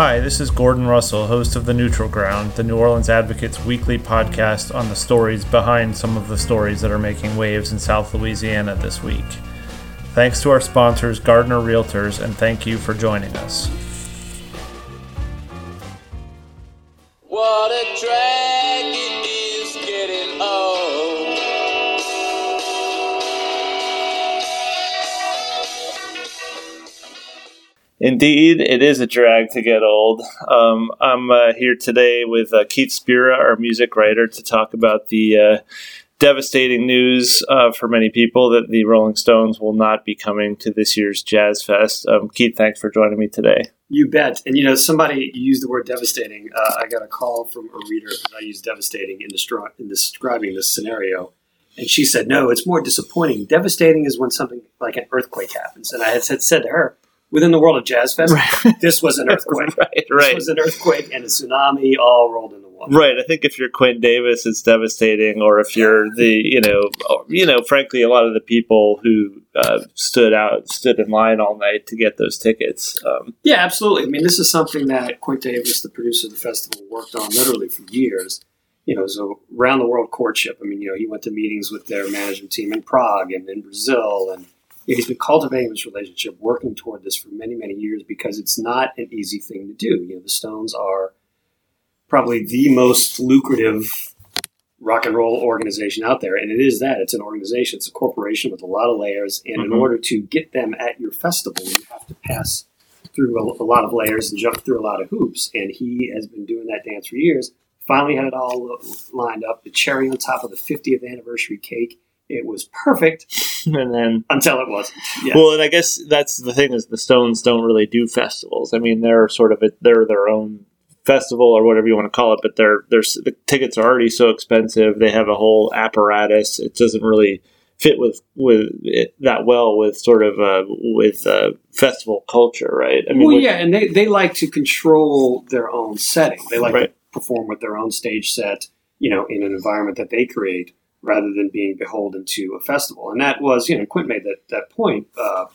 Hi, this is Gordon Russell, host of The Neutral Ground, the New Orleans Advocate's weekly podcast on the stories behind some of the stories that are making waves in South Louisiana this week. Thanks to our sponsors, Gardner Realtors, and thank you for joining us. What a Indeed, it is a drag to get old. Um, I'm uh, here today with uh, Keith Spera, our music writer, to talk about the uh, devastating news uh, for many people that the Rolling Stones will not be coming to this year's Jazz Fest. Um, Keith, thanks for joining me today. You bet. And you know, somebody used the word devastating. Uh, I got a call from a reader because I used devastating in, in describing this scenario. And she said, no, it's more disappointing. Devastating is when something like an earthquake happens. And I had said to her, within the world of Jazz Fest, this was an earthquake. right, This was an earthquake and a tsunami all rolled into one. Right, I think if you're Quint Davis, it's devastating, or if you're the, you know, or, you know, frankly, a lot of the people who uh, stood out, stood in line all night to get those tickets. Um, Yeah, absolutely. I mean, this is something that Quint Davis, the producer of the festival, worked on literally for years. You know, it was a round the world courtship. I mean, you know, he went to meetings with their management team in Prague and in Brazil, and he's been cultivating this relationship, working toward this for many, many years because it's not an easy thing to do. You know, the Stones are probably the most lucrative rock and roll organization out there, and it is that. It's an organization. It's a corporation with a lot of layers, and in Mhm. order to get them at your festival, you have to pass through a, a lot of layers and jump through a lot of hoops. And he has been doing that dance for years. Finally, had it all lined up. The cherry on top of the 50th anniversary cake. It was perfect and then until it wasn't. Yeah. Well, and I guess that's the thing is the Stones don't really do festivals. I mean, they're sort of a, they're their own festival or whatever you want to call it, but they're they're the tickets are already so expensive. They have a whole apparatus. It doesn't really fit with with it that well with sort of uh, with uh, festival culture, right? I well, what- yeah, and they, they like to control their own setting. They like Right. to perform with their own stage set, you know, in an environment that they create rather than being beholden to a festival. And that was, you know, Quint made that, that point uh,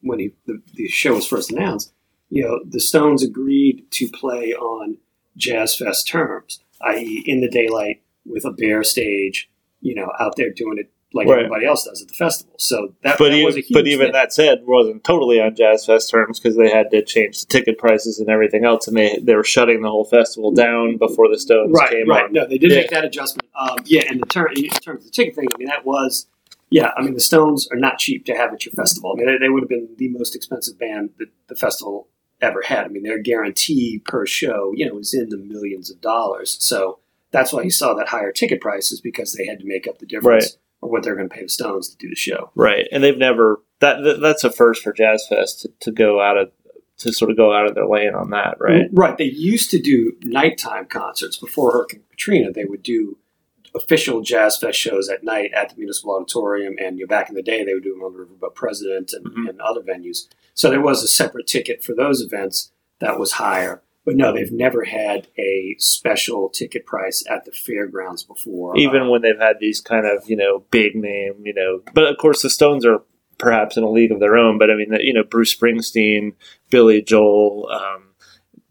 when he, the, the show was first announced. You know, the Stones agreed to play on Jazz Fest terms, i.e., in the daylight with a bare stage, you know, out there doing it like Right. everybody else does at the festival. So that, But, that even, was a huge but even thing. that said, wasn't totally on Jazz Fest terms because they had to change the ticket prices and everything else, and they they were shutting the whole festival down before the Stones right, came right. on. No, they did Yeah. make that adjustment. Um, yeah, and the term in terms of the ticket thing, I mean, that was, yeah, I mean, the Stones are not cheap to have at your festival. I mean, they, they would have been the most expensive band that the festival ever had. I mean, their guarantee per show, you know, is in the millions of dollars. So that's why you saw that higher ticket prices because they had to make up the difference Right. Or what they're going to pay the Stones to do the show. Right, and they've never that, that that's a first for Jazz Fest to, to go out of to sort of go out of their lane on that, right? Right. They used to do nighttime concerts before Hurricane Katrina. They would do official Jazz Fest shows at night at the Municipal Auditorium, and you know, back in the day, they would do them on the Riverboat President and, Mhm. and other venues. So there was a separate ticket for those events that was higher. But no, they've never had a special ticket price at the fairgrounds before. Even Uh, when they've had these kind of you know big name, you know, but of course the Stones are perhaps in a league of their own. But I mean, you know, Bruce Springsteen, Billy Joel, um,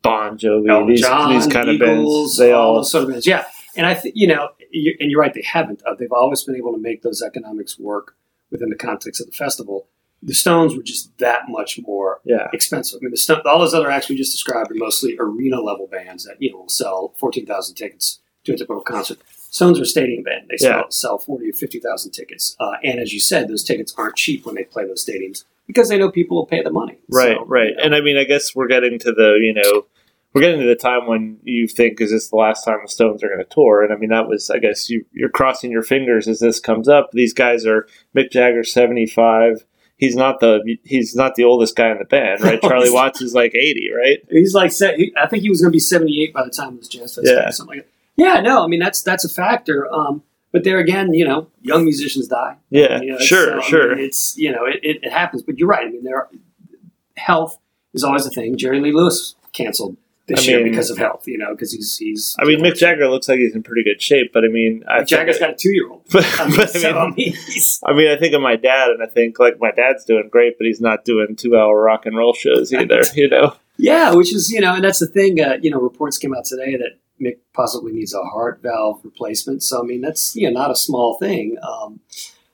Bon Jovi, Elton these John, these kind of bands, they all all sort of bands. Yeah, and I think you know, you, and you're right, they haven't. Uh, they've always been able to make those economics work within the context of the festival. The Stones were just that much more yeah. expensive. I mean, the Sto- all those other acts we just described are mostly arena level bands that you know will sell fourteen thousand tickets to a typical concert. Stones are a stadium band; they sell, Yeah. sell forty or fifty thousand tickets, uh, and as you said, those tickets aren't cheap when they play those stadiums because they know people will pay the money. Right, So, right. you know. And I mean, I guess we're getting to the, you know, we're getting to the time when you think, is this the last time the Stones are going to tour? And I mean, that was, I guess, you, you're crossing your fingers as this comes up. These guys are Mick Jagger, 75. He's not the he's not the oldest guy in the band, right? Charlie Watts is like 80, right? He's like, I think he was going to be 78 by the time this Jazz Fest Yeah. or something like that. Yeah, no, I mean, that's that's a factor. Um, but there again, you know, young musicians die. Yeah, You know, sure, uh, I sure. mean, it's, you know, it, it, it happens. But you're right. I mean, there are, health is always a thing. Jerry Lee Lewis canceled this I year mean- because of health, you know, because he's, he's. I mean, Mick Jagger looks like he's in pretty good shape, but I mean, I Mick Jagger's think, got a two year old. but, I mean, I so, I mean. I mean, I think of my dad, and I think like my dad's doing great, but he's not doing two hour rock and roll shows either. You know, Yeah, which is you know, and that's the thing. Uh, you know, reports came out today that Mick possibly needs a heart valve replacement. So I mean, that's you know not a small thing. Um,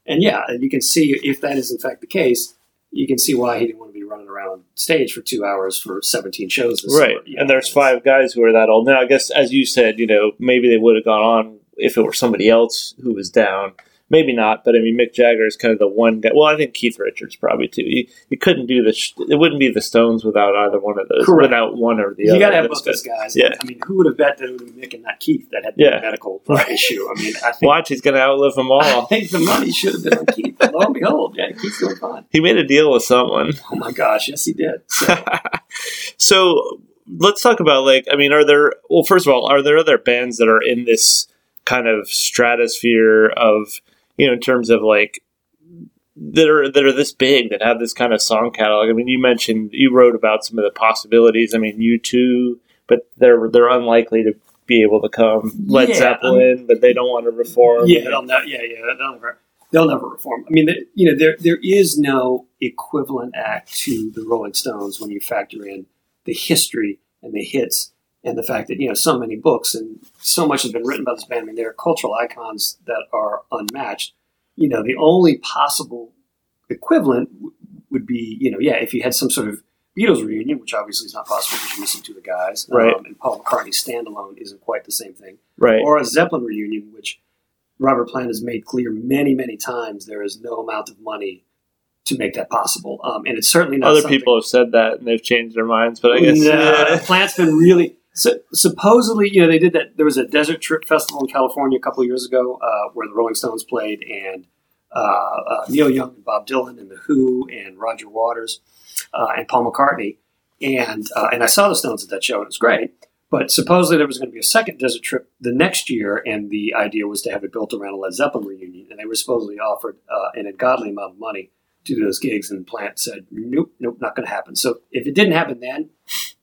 and yeah, you can see if that is in fact the case, you can see why he didn't want running around stage for two hours for 17 shows. This right. summer, And know. there's five guys who are that old. Now, I guess, as you said, you know, maybe they would have gone on if it were somebody else who was down. Maybe not, but I mean, Mick Jagger is kind of the one guy. Well, I think Keith Richards probably too. You, you couldn't do this. sh- It wouldn't be the Stones without either one of those. Correct. Without one or the You other. You got to have both those guys. Yeah. I mean, who would have bet that it would be Mick and not Keith that had Yeah. the medical uh, issue? I mean, I think, Watch, he's going to outlive them all. I think the money should have been on Keith. But lo and behold, yeah, Keith's doing fine. he made a deal with someone. Oh my gosh, yes, he did. So, so let's talk about like I mean, are there well, first of all, are there other bands that are in this kind of stratosphere of you know in terms of like that are that are this big that have this kind of song catalog? I mean, you mentioned you wrote about some of the possibilities. I mean, U2, but they're they're unlikely to be able to come. Led Yeah, um, Zeppelin, but they don't want to reform. yeah, they'll yeah, yeah, they'll never, they'll never reform. I mean, the, you know, there there is no equivalent act to the Rolling Stones when you factor in the history and the hits and the fact that you know so many books and so much has been written about this band. I mean, they're cultural icons that are unmatched. You know, the only possible equivalent w- would be, you know, yeah, if you had some sort of Beatles reunion, which obviously is not possible because you're missing two of the guys, Right. um, and Paul McCartney standalone isn't quite the same thing right. or a Zeppelin reunion, which Robert Plant has made clear many, many times there is no amount of money to make that possible. Um, and it's certainly not Other people have said that and they've changed their minds, but I guess no, yeah. Plant's been really. So, supposedly, you know, they did that. There was a desert trip festival in California a couple years ago uh, where the Rolling Stones played, and uh, uh, Neil Young and Bob Dylan and the Who and Roger Waters uh, and Paul McCartney, and uh, and I saw the Stones at that show, and it was great. But supposedly there was going to be a second desert trip the next year, and the idea was to have it built around a Led Zeppelin reunion, and they were supposedly offered uh, an ungodly amount of money to do those gigs, and Plant said, "Nope, nope, not going to happen." So if it didn't happen then,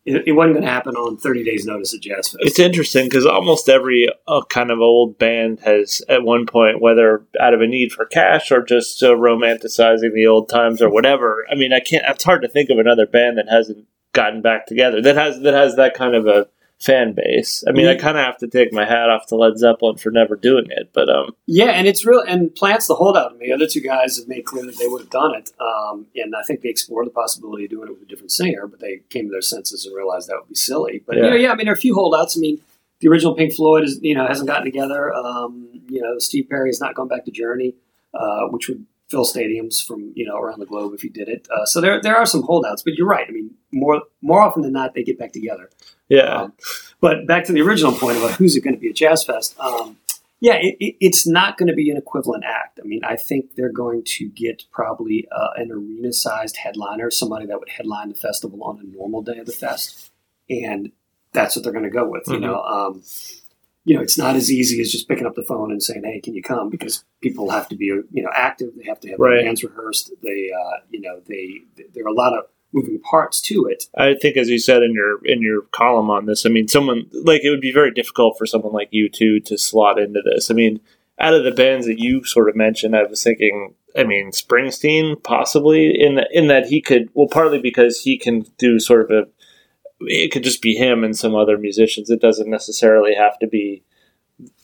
it, it wasn't going to happen on 30 days' notice at Jazz Fest. It's interesting because almost every uh, kind of old band has, at one point, whether out of a need for cash or just uh, romanticizing the old times or whatever. I mean, I can't. It's hard to think of another band that hasn't gotten back together that has that has that kind of a fan base. I mean, I Mhm. kind of have to take my hat off to Led Zeppelin for never doing it, but um, Yeah, and it's real. And Plant's the holdout. And the other two guys have made clear that they would have done it. Um, and I think they explored the possibility of doing it with a different singer, but they came to their senses and realized that would be silly. But Yeah. you know, yeah, I mean, there are a few holdouts. I mean, the original Pink Floyd is you know hasn't gotten together. Um, you know, Steve Perry has not gone back to Journey, uh, which would fill stadiums from you know around the globe if he did it. Uh, so there there are some holdouts. But you're right. I mean, more more often than not, they get back together. yeah, Um, but back to the original point about who's it going to be at Jazz Fest. Um, yeah, it, it, it's not going to be an equivalent act. I mean, I think they're going to get probably uh, an arena-sized headliner, somebody that would headline the festival on a normal day of the fest, and that's what they're going to go with. You Mhm. know, um, you know, it's not as easy as just picking up the phone and saying, "Hey, can you come?" Because people have to be, you know, active. They have to have Right. their bands rehearsed. They, uh, you know, they there are a lot of moving parts to it. I think, as you said in your in your column on this, I mean, someone like it would be very difficult for someone like U2 to slot into this. I mean, out of the bands that you sort of mentioned, I was thinking, I mean, Springsteen possibly in the, in that he could well, partly because he can do sort of a, it could just be him and some other musicians. It doesn't necessarily have to be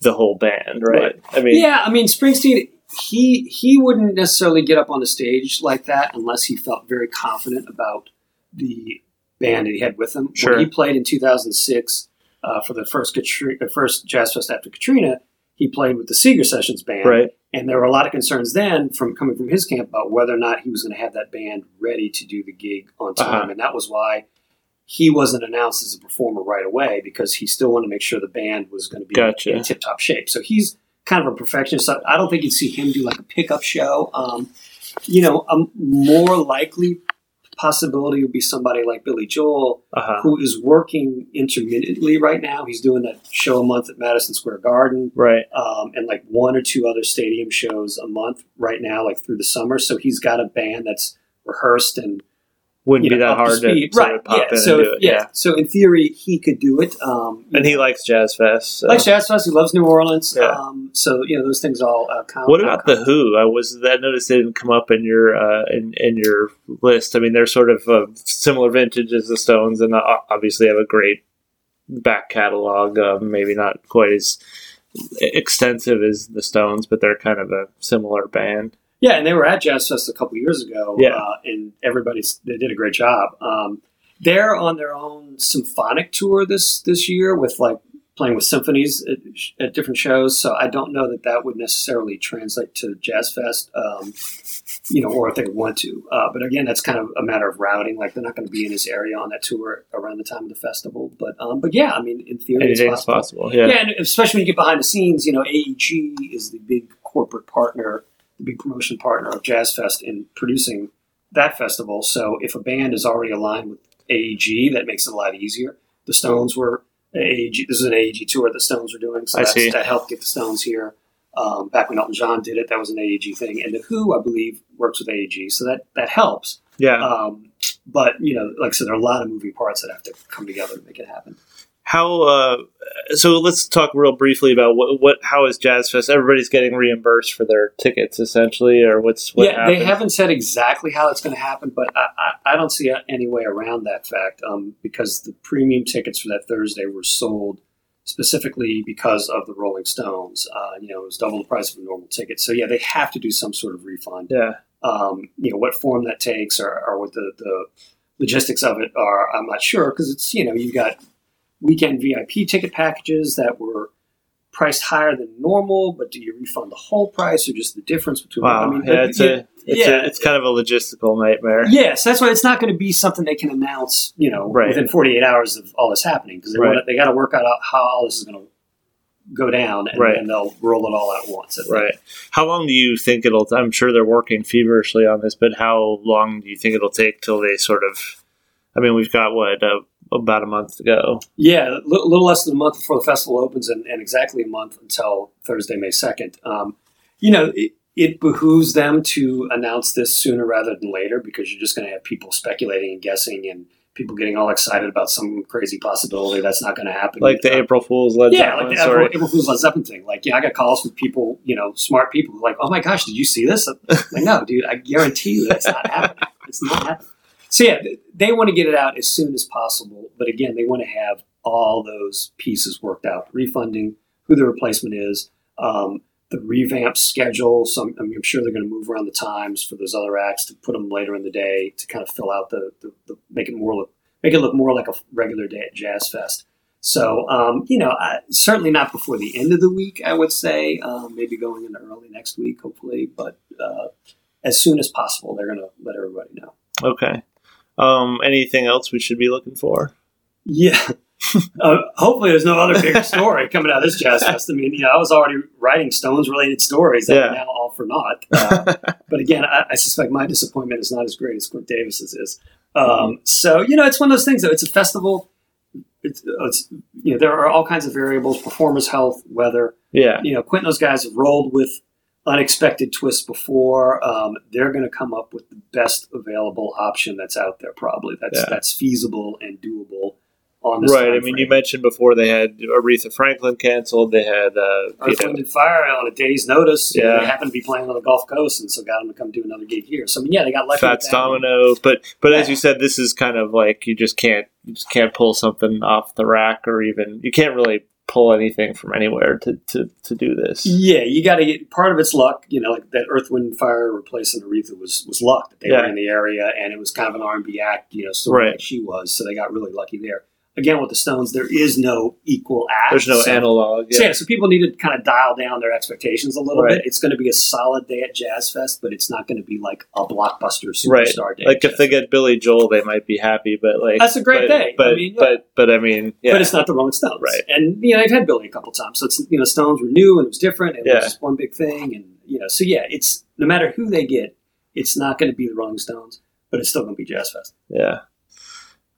the whole band, right? Right. I mean, yeah, I mean Springsteen. He he wouldn't necessarily get up on the stage like that unless he felt very confident about the band that he had with him. Sure. When he played in 2006 uh, for the first Katrina, first Jazz Fest after Katrina, he played with the Seeger Sessions band, right, and there were a lot of concerns then from coming from his camp about whether or not he was going to have that band ready to do the gig on time, Uh-huh. and that was why he wasn't announced as a performer right away because he still wanted to make sure the band was going to be Gotcha. in tip top shape. So he's kind of a perfectionist. So I don't think you'd see him do like a pickup show. Um, you know, a more likely possibility would be somebody like Billy Joel, uh-huh. who is working intermittently right now. He's doing that show a month at Madison Square Garden right, um, and like one or two other stadium shows a month right now, like through the summer. So he's got a band that's rehearsed and Wouldn't be know, that hard to speed. right? yeah. in so and do it. yeah. Yeah. so in theory, he could do it. Um, And he likes Jazz Fest. So. likes Jazz Fest. He loves New Orleans. Yeah. Um, so you know those things all uh, count. What about the Who? I was that noticed they didn't come up in your uh, in in your list. I mean, they're sort of uh, similar vintage as the Stones, and uh, obviously have a great back catalog. Uh, maybe not quite as extensive as the Stones, but they're kind of a similar band. Yeah, and they were at Jazz Fest a couple years ago. Yeah. uh, and everybody's they did a great job. Um, they're on their own symphonic tour this this year with like playing with symphonies at, at different shows. So I don't know that that would necessarily translate to Jazz Fest, um, you know, or if they want to. Uh, but again, that's kind of a matter of routing. Like they're not going to be in this area on that tour around the time of the festival. But um, but yeah, I mean, in theory, it's possible. possible. Yeah. Yeah, and especially when you get behind the scenes, you know, AEG is the big corporate partner, the big promotion partner of Jazz Fest in producing that festival. So if a band is already aligned with AEG, that makes it a lot easier. The Stones were AEG. This is an AEG tour the Stones were doing, so I that's, see. that helped get the Stones here. Um, back when Elton John did it, that was an AEG thing, and the Who, I believe, works with AEG, so that that helps. Yeah. Um, but you know, like I said, there are a lot of moving parts that have to come together to make it happen. How? Uh, so let's talk real briefly about what what how is Jazz Fest? Everybody's getting reimbursed for their tickets essentially, or what's what yeah, happens? they haven't said exactly how it's going to happen, but I, I, I don't see any way around that fact um, because the premium tickets for that Thursday were sold specifically because of the Rolling Stones. Uh, you know, it was double the price of a normal ticket. So yeah, they have to do some sort of refund. Yeah. Um, you know, what form that takes or, or what the, the logistics of it are, I'm not sure because it's you know you've got weekend VIP ticket packages that were priced higher than normal, but do you refund the whole price or just the difference between? Wow. I mean, yeah, it's a it's yeah. a, it's kind of a logistical nightmare. Yes, that's why it's not going to be something they can announce, you know, Right. within 48 hours of all this happening because they, Right. wanna- they got to work out how all this is going to go down, and Right. then they'll roll it all out at once. Right. How long do you think it'll? I'm sure they're working feverishly on this, but how long do you think it'll take till they sort of? I mean, we've got what uh, about a month ago. Yeah, a li- little less than a month before the festival opens, and, and exactly a month until Thursday, May 2nd. Um, you know, it, it behooves them to announce this sooner rather than later because you're just going to have people speculating and guessing and people getting all excited about some crazy possibility that's not going to happen. Like the April Fool's Led Yeah, Zeppelin like the. April, April Fool's Led Zeppelin thing. Like, yeah, I got calls from people, you know, smart people, like, "Oh my gosh, did you see this?" I'm like, no, dude, I guarantee you that's not happening. It's not happening. So yeah, they want to get it out as soon as possible, but again, they want to have all those pieces worked out: refunding, who the replacement is, um, the revamp schedule. Some, I I'm sure they're going to move around the times for those other acts to put them later in the day to kind of fill out the, the, the make it more look make it look more like a regular day at Jazz Fest. So, um, you know, I, certainly not before the end of the week, I would say. Um, maybe going into early next week, hopefully. But uh, as soon as possible, they're going to let everybody know. Okay. Um, anything else we should be looking for? Yeah. uh, hopefully, there's no other big story coming out of this Jazz Fest. I mean, you know, I was already writing Stones related stories that Yeah. are now all for naught. Uh, but again, I, I suspect my disappointment is not as great as Quint Davis's is. Um, so you know, it's one of those things. Though it's a festival. It's, it's you know there are all kinds of variables: performers' health, weather. yeah. You know, Quint and those guys have rolled with unexpected twists before. Um, they're going to come up with the best available option that's out there. Probably that's Yeah. that's feasible and doable on this. Right. I mean, frame. you mentioned before they had Aretha Franklin canceled. They had, uh, Earth, Wind, and Fire on a day's notice. You know, Yeah. they happened to be playing on the Gulf Coast, and so got them to come do another gig here. So I mean, yeah, they got lucky. Fats with that. Domino. But but as you said, this is kind of like you just can't you just can't pull something off the rack or even you can't really pull anything from anywhere to to, to do this. Yeah, you got to get part of it's luck. You know, like that Earth, Wind, Fire replacing Aretha was was luck that they Yeah. were in the area, and it was kind of an R and B act. You know, story Right. like she was, so they got really lucky there. Again, with the Stones, there is no equal act. There's no so, analog. So, Yeah. yeah, so people need to kind of dial down their expectations a little Right. bit. It's going to be a solid day at Jazz Fest, but it's not going to be like a blockbuster Right. superstar day. Like if they get Billy Joel, they might be happy, but like That's a great but, day. I But mean, yeah. but but I mean, yeah, but it's not the Rolling Stones, Right. And you know, they've had Billy a couple times, so it's you know, Stones were new and it was different, and it Yeah. was just one big thing, and you know, so yeah, it's no matter who they get, it's not going to be the Rolling Stones, but it's still going to be Jazz Fest. yeah.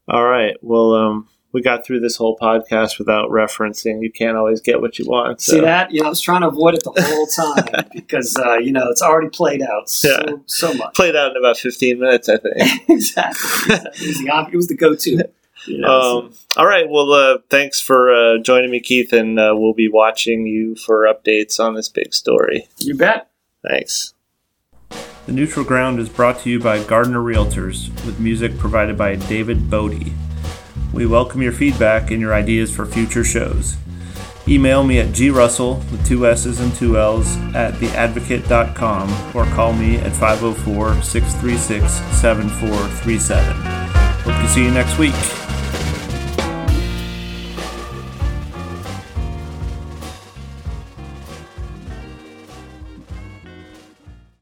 All right. Well, um, we got through this whole podcast without referencing. You can't always get what you want. So. See that? You know, I was trying to avoid it the whole time because uh, you know it's already played out so Yeah. so much. Played out in about 15 minutes, I think. exactly. exactly. It, was the, it was the go-to. You know, so- Um, all right. Well, uh, thanks for uh, joining me, Keith, and uh, we'll be watching you for updates on this big story. you bet. Thanks. The Neutral Ground is brought to you by Gardner Realtors, with music provided by David Bodie. We welcome your feedback and your ideas for future shows. Email me at grussell with two S's and two L's at theadvocate.com or call me at 504 636 7437. Hope to see you next week.